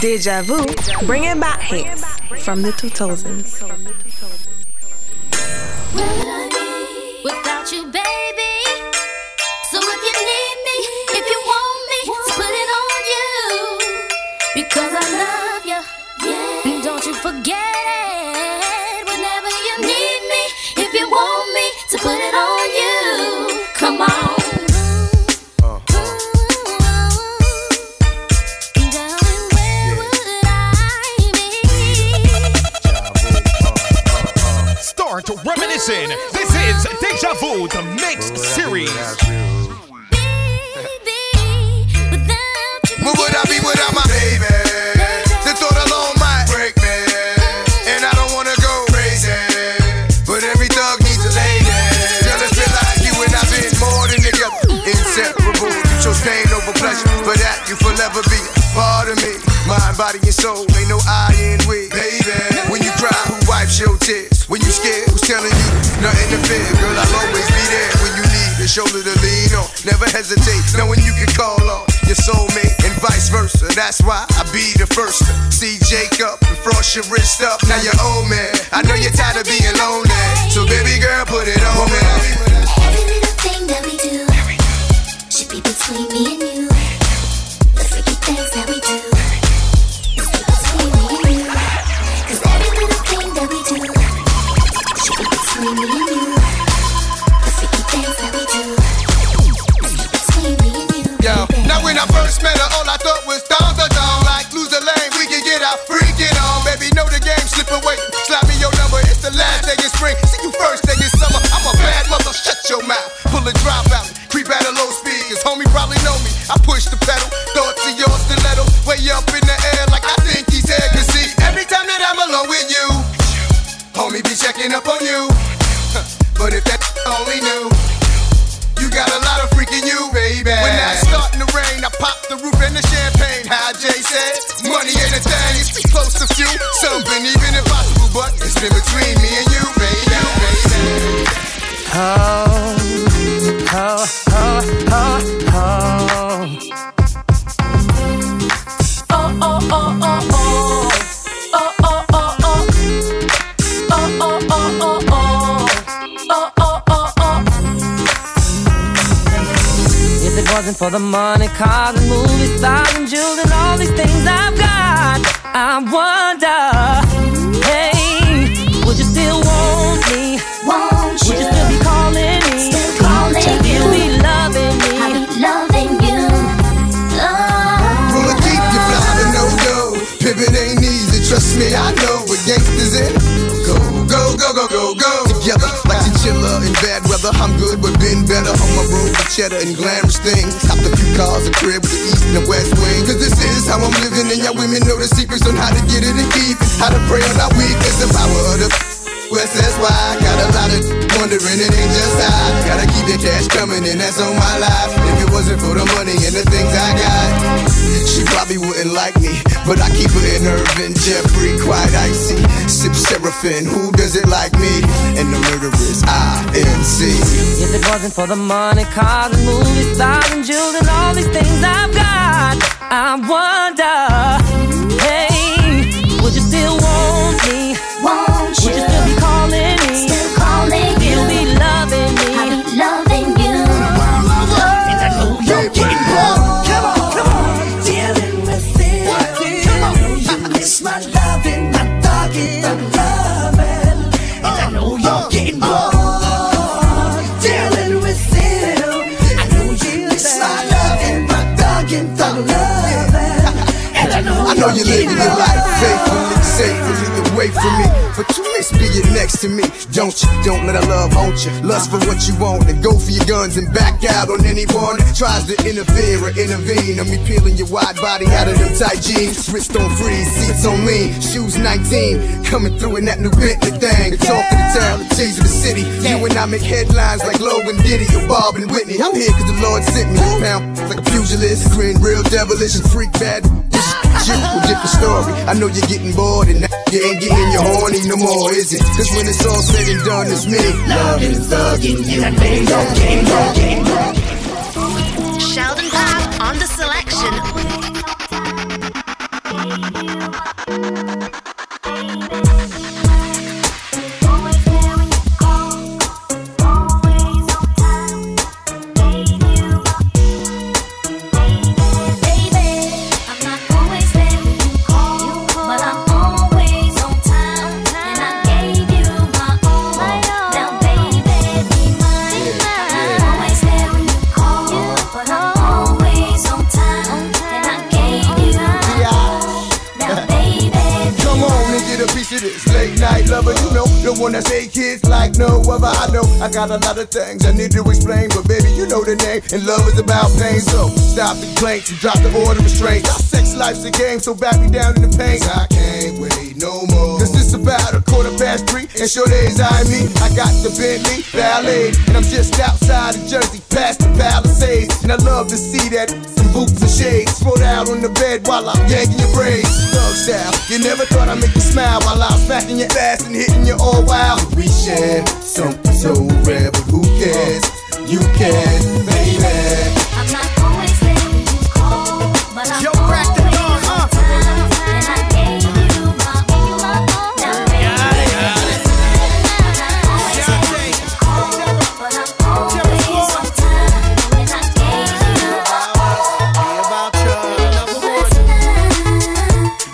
Deja vu, bringing back hits from the 2000s. Without you, baby. Reminiscing. This is Deja Vu, the mix series. Where would I be without my baby? The thought alone might break me. And I don't wanna go crazy. But every thug needs a lady. Girl, it's been like you and I've been more than together. Inseparable. You chose pain over pleasure. But that you forever be part of me. Mind, body, and soul. Ain't no I in we. Baby. When you cry, who wipes your tears? When you scared, who's telling you nothing to fear? Girl, I'll always be there when you need a shoulder to lean on. Never hesitate, knowing you can call on your soulmate and vice versa. That's why I be the first to see Jacob and frost your wrist up. Now you're old man. I know you're tired of being lonely. So baby girl, put it on me. Every little thing that we do should be between me and you. The last day of spring. See you first good, but been better on my road with cheddar and glamorous things. Hopped a few cars, a crib with the east and the west wing. Cause this is how I'm living, and y'all women know the secrets on how to get it and keep it. How to pray on our weakness, the power of the West, that's why I got a lot of wondering, it ain't just I. Gotta keep the cash coming, and that's on my life. If it wasn't for the money and the things I got, she probably wouldn't like me. But I keep her in Irvin, Jeffrey, quite icy. Sip Seraphim, who does it like me? And the murderers, INC. If it wasn't for the money, cars and movies, stars and jewels and all these things I've got, I wonder, know, you're living your life faithfully, safely away from me. But you miss being next to me, don't you? Don't let our love haunt you. Lust for what you want and go for your guns and back out on anyone that tries to interfere or intervene. On me peeling your wide body out of them tight jeans. Wrist on freeze, seats on lean, shoes 19. Coming through in that new Bentley thing. The talk of the town, the tease of the city. You and I make headlines like Logan Diddy or Bob and Whitney. I'm here cause the Lord sent me. Pound like a pugilist, grin real devilish and freak bad. Shit, a different story. I know you're getting bored and now you ain't getting your horny no more, is it? Cause when it's all said and done, it's me. Loving, thugging you, baby. Sheldon Papp on the selection. That's eight kids like no other. I know I got a lot of things I need to explain, but baby, you know the name. And love is about pain, so stop the complaints and drop the order of restraint. Our sex life's a game, so back me down in the paint. I can't wait no more. Cause it's about a quarter past three, and sure days I me. I got the Bentley Ballet, and I'm just outside of Jersey, past the Palisades. And I love to see that some boots and shades spread out on the bed while I'm yanking your braids. Thug style, you never thought I'd make you smile while I'm smacking your ass and hitting you all wild. We share something so rare, but who cares? You can, baby. I'm not always there when you call, but I'm Yo, crack the always dawn, on uh. time. And I gave you my all. Now, baby, but I'm always on time. And I gave you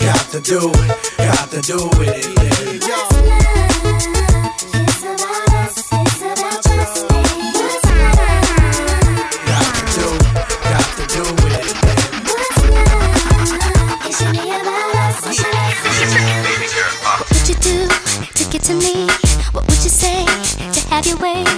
Got to do it, got to do it. It's your way?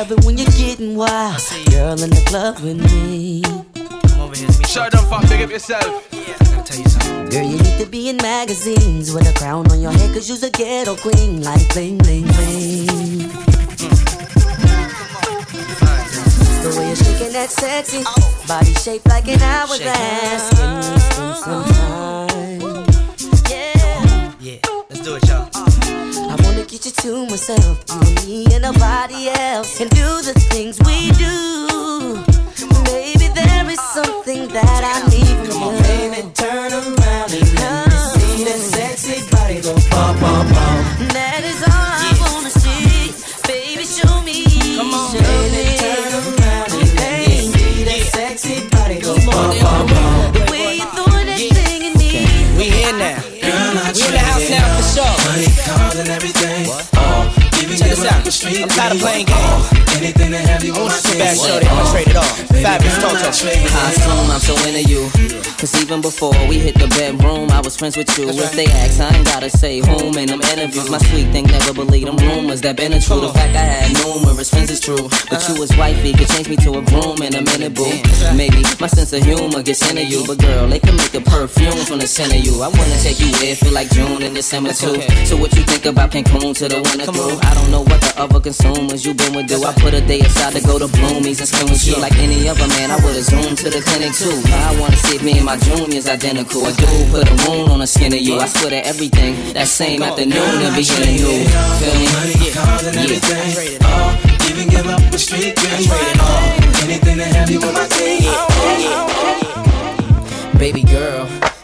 Love it when you're getting wild. Girl in the club with me. Shut up, fam. Big up yourself. yeah i gotta Girl, you need to be in magazines with a crown on your head, cause you's a ghetto queen, like bling, bling, bling. The way you're shaking that sexy body shaped like an hourglass. Give me some time. Yeah. Yeah, let's do it, y'all. I wanna get you to myself. And me and nobody else can do the things we do. Maybe there is something that I need from Come on, you. baby, turn around and let me see that sexy body go bum, bum, bum. That is tired of playing games. Anything to have you on my Sit back, shorty. I'ma trade it off. Fabolous Toto. I assume I'm so into you. Cause even before we hit the bedroom, I was friends with you. If they ask, I ain't gotta say whom in them interviews. My sweet thing never believe them rumors that been a true. The fact I had numerous friends is true. But you was wifey, could change me to a groom in a minute, boo. Maybe my sense of humor gets into you. But girl, they can make a perfume from the scent of you. I wanna take you there, feel like June and December too. So what you think about Cancun to the winter through? I don't know what the other consumers you been with do. I put a day aside to go to Bloomies and spend with you like any other man. I would've zoomed to the clinic too. Now I wanna see if me and my junior's identical. A dude put a wound on the skin of you. I swear that everything that same afternoon and beginning new. Feel me? And everything. Oh, even give up the street dream. Oh, anything to have you on my team. Oh, Baby girl,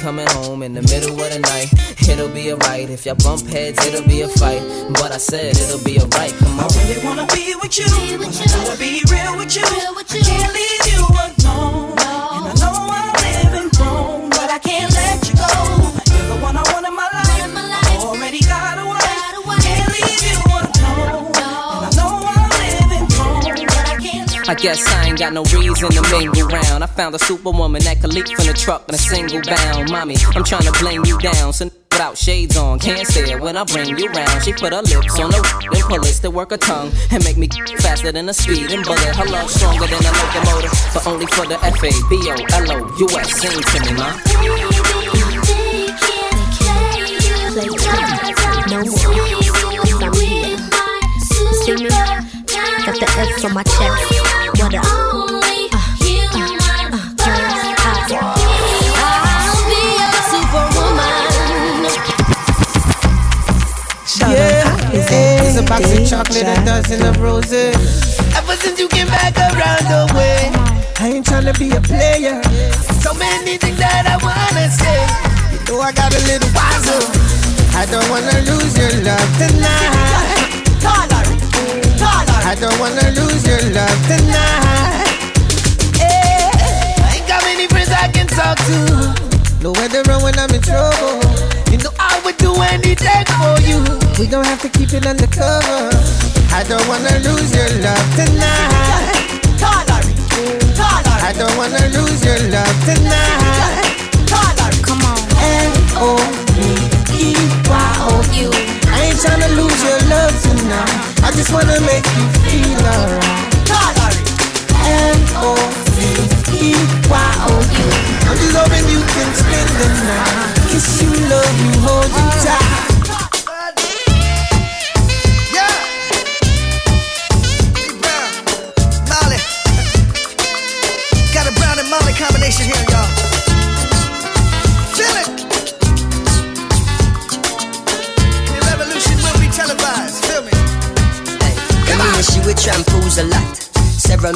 coming home in the middle of the night. It'll be alright if y'all bump heads, it'll be a fight. But I said it'll be alright. Come I really wanna be with you. Wanna be real with you. I can't leave you alone. Guess I ain't got no reason to mingle round. I found a superwoman that could leap from the truck in a single bound. Mommy, I'm trying to blame you down. So without shades on, can't say it when I bring you round. She put her lips on the then pull it to work her tongue and make me faster than a speeding bullet. Her love stronger than a locomotive, but only for the F A B O L O U S. Sing to me, ma. No more. Cause I'm here. See me? Got the F on my chest. What up? Uh, uh, uh, girls, uh. I'll be a superwoman. Yeah, it's a box of chocolate and a dozen of roses. Ever since you came back around the way, I ain't tryna be a player. So many things that I wanna say. You know I got a little wiser. I don't wanna lose your love tonight. I don't wanna lose your love tonight. Yeah, I ain't got many friends I can talk to. Nowhere to run when I'm in trouble. You know I would do anything for you. We don't have to keep it undercover. I don't wanna lose your love tonight. I don't wanna lose your love tonight. Come on. L O V E Y O U. I ain't tryna lose your love tonight. I just wanna make you feel alright. L O V E Y O U. I'm just hoping you can spend the night. Kiss you, love you, hold you tight.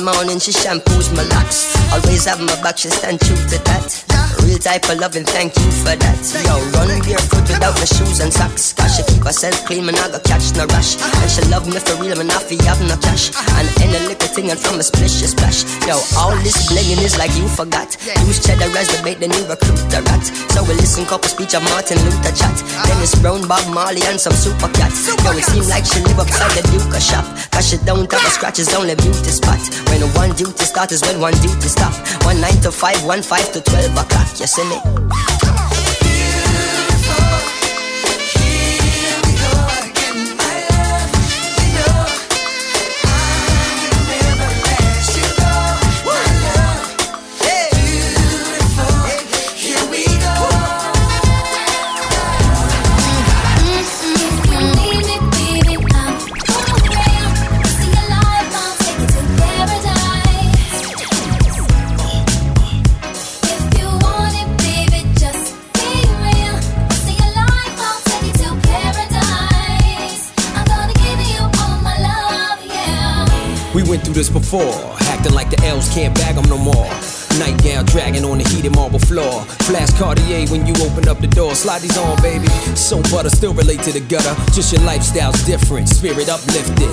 Mornings she shampoos my locks. Always have my back, she stand true to that. Real type of loving, thank you for that. Yo, run barefoot without my shoes and socks. Cause she keep herself clean, man, I go catch no rush. And she love me for real, man, I feel have no cash. And any little thing and from a splish, she splash. Yo, all this blinging is like you forgot. Use cheddar as the bait, then you recruit the rat. So we listen couple speech of Martin Luther chat. Dennis Brown, Bob Marley, and some super cats. Yo, it seem like she live upside the Duke shop. Cause she don't have a scratch, it's only beauty spot. When one duty start is when one duty stop. One nine to five, one five to twelve o'clock. You see me? This before, acting like the L's can't bag 'em no more. Nightgown dragging on the heated marble floor. Flash Cartier when you open up the door. Slide these on, baby. So butter still relate to the gutter. Just your lifestyle's different, spirit uplifted.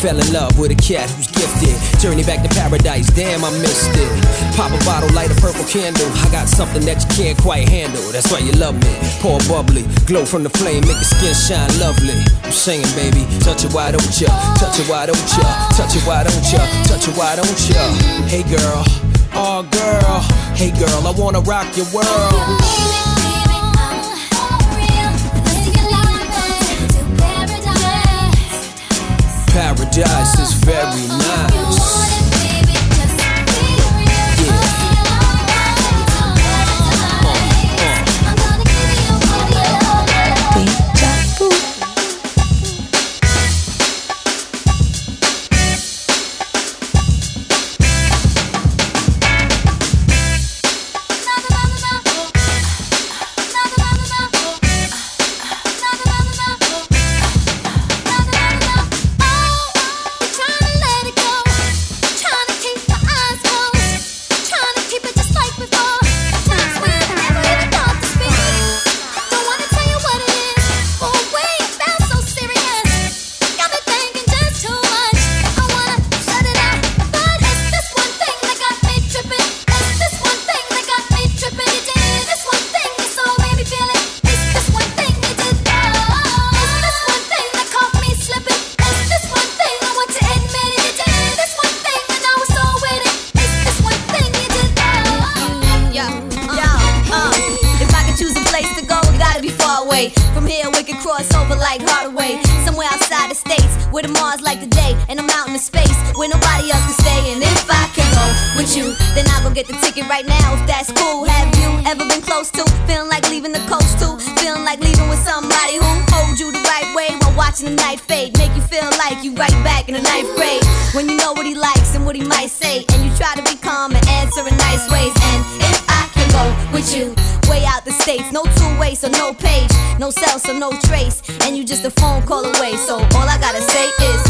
Fell in love with a cat who's gifted. Journey back to paradise, damn, I missed it. Pop a bottle, light a purple candle. I got something that you can't quite handle. That's why you love me. Pour bubbly, glow from the flame, make your skin shine lovely. I'm singing, baby. Touch it, why don't ya? Touch it, why don't ya? Touch it, why don't ya? Touch it, why don't ya? Hey, girl. Oh, girl. Hey, girl, I wanna rock your world. Paradise is very nice. Feeling like leaving with somebody who hold you the right way while watching the night fade, make you feel like you right back in the ninth grade. When you know what he likes and what he might say, and you try to be calm and answer in nice ways. And if I can go with you, way out the states, no two ways, so no page, no cell, so no trace, and you just a phone call away. So all I gotta say is,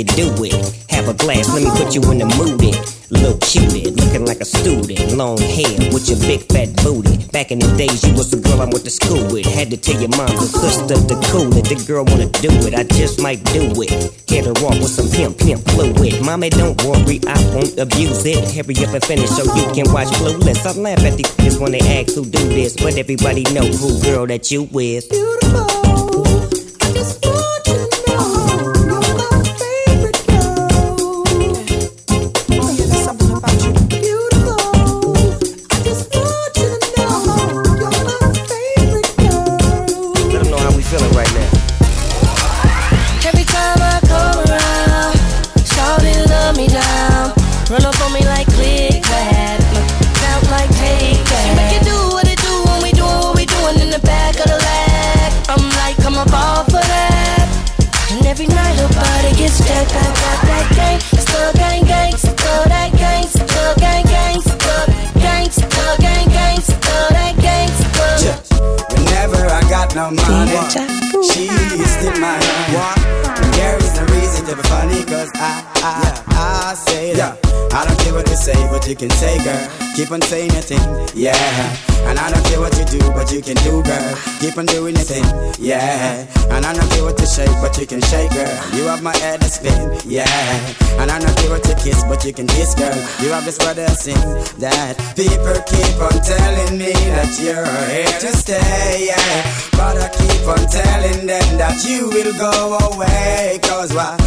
you do it. Have a glass, let me put you in the mood. It. Little cutie, looking like a student. Long hair with your big fat booty. Back in the days, you was the girl I went to school with. Had to tell your mom and sister to cool it. The girl wanna do it, I just might do it. Get her off with some pimp, pimp fluid. Mommy, don't worry, I won't abuse it. Hurry up and finish so you can watch Clueless. I laugh at these kids when they ask who do this, but everybody know who girl that you with. Let every night her body gets jacked, I got that gang, still gang gang, still that gang, still gang gang, still gang, still gang gang, still that gang, still. Whenever I got no money, she still my hand. And there no reason funny, cause I, I, I say that. I don't care what you say, but you can say, girl. Keep on saying your thing, yeah. And I don't care what you do, but you can do, girl. Keep on doing your thing, yeah. And I don't care what you shake, but you can shake, girl. You have my head to spin, yeah. And I don't care what you kiss, but you can kiss, girl. You have this brother sing that. People keep on telling me that you're here to stay, yeah. But I keep on telling them that you will go away. Cause why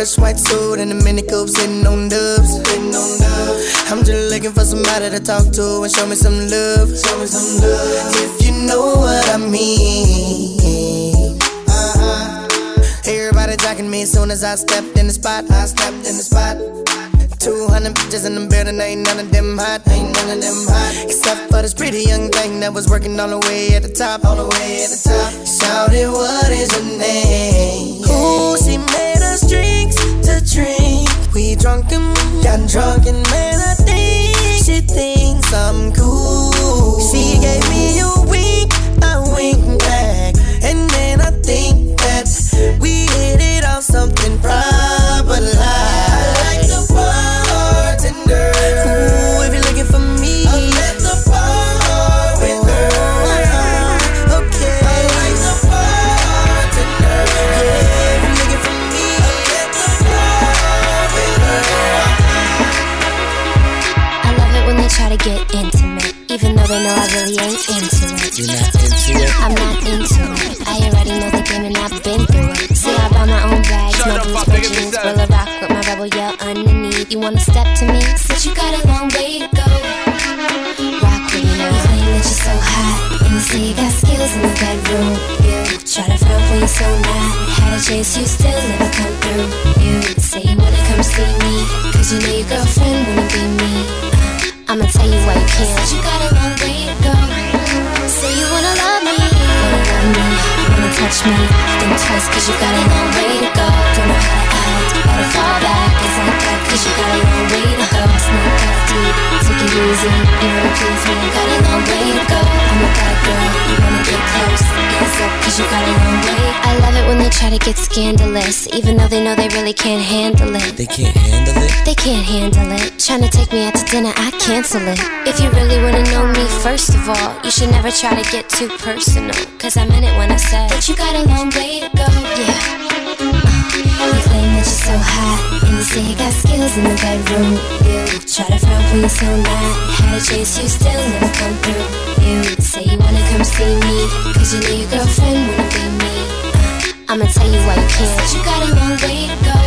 Fresh white suit and a mini coupe, sitting on dubs. I'm just looking for somebody to talk to and show me some love. Show me some love. If you know what I mean. Uh-huh. Everybody jacking me as soon as I stepped in the spot. I stepped in the spot. 200 bitches in the building, ain't none of them hot, ain't none of them hot. Except for this pretty young thing that was working all the way at the top, all the way at the top. Shouted, what is her name? Ooh, she made drinks to drink. We drunk and got drunk and man, I think you know your girlfriend wanna be me. I'ma tell you why you can't. Since you got a long way to go. Say you wanna love me, wanna love me, wanna touch me. Think twice, cause you got a long way to go. Don't know how to act, to fall back. It's like that, cause you got a long way to go. It's not that deep, take it easy. You wanna please me, got a long way to go. I'm a bad girl, you wanna get close. Hands up, cause you got a long way. I love it when they try to get scandalous, even though they know they really can't handle it. They can't handle it. They can't handle it. Trying to take me out to dinner, I cancel it. If you really wanna know me, first of all, you should never try to get too personal. Cause I meant it when I said that you got a long way to go. Yeah. Uh, so hot, and you say you got skills in the bedroom. You try to front when you're so not. Had a chase, you still never come through. You say you wanna come see me, cause you know your girlfriend wanna be me. Uh, I'ma tell you why you can't. But you got a long way to go.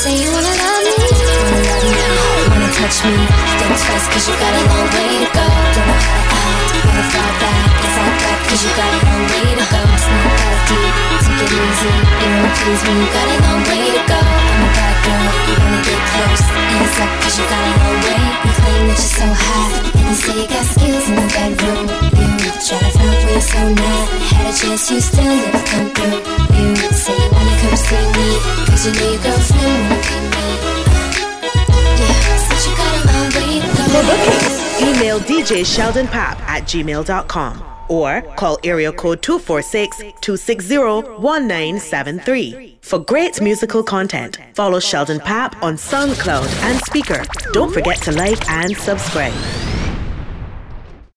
Say you wanna love me, wanna love me, wanna touch me. Think twice, cause you got a long way to go. Don't wanna fall back. Cause you got a long way to go. It's not that deep, take it easy. You wanna please me, you got a long way to go. I'm a bad girl, you wanna get close. Hands up, cause you got a long way. You claim that you're so hot, and you say you got skills in the bedroom. You try to front when so not. Had a chance, you still never come through. You say you wanna come see me, cause you know your girlfriend wanna be me. Email DJ Sheldon Pap at gmail.com or call area code 246 260 1973. For great musical content, follow Sheldon Pap on SoundCloud and Spreaker. Don't forget to like and subscribe.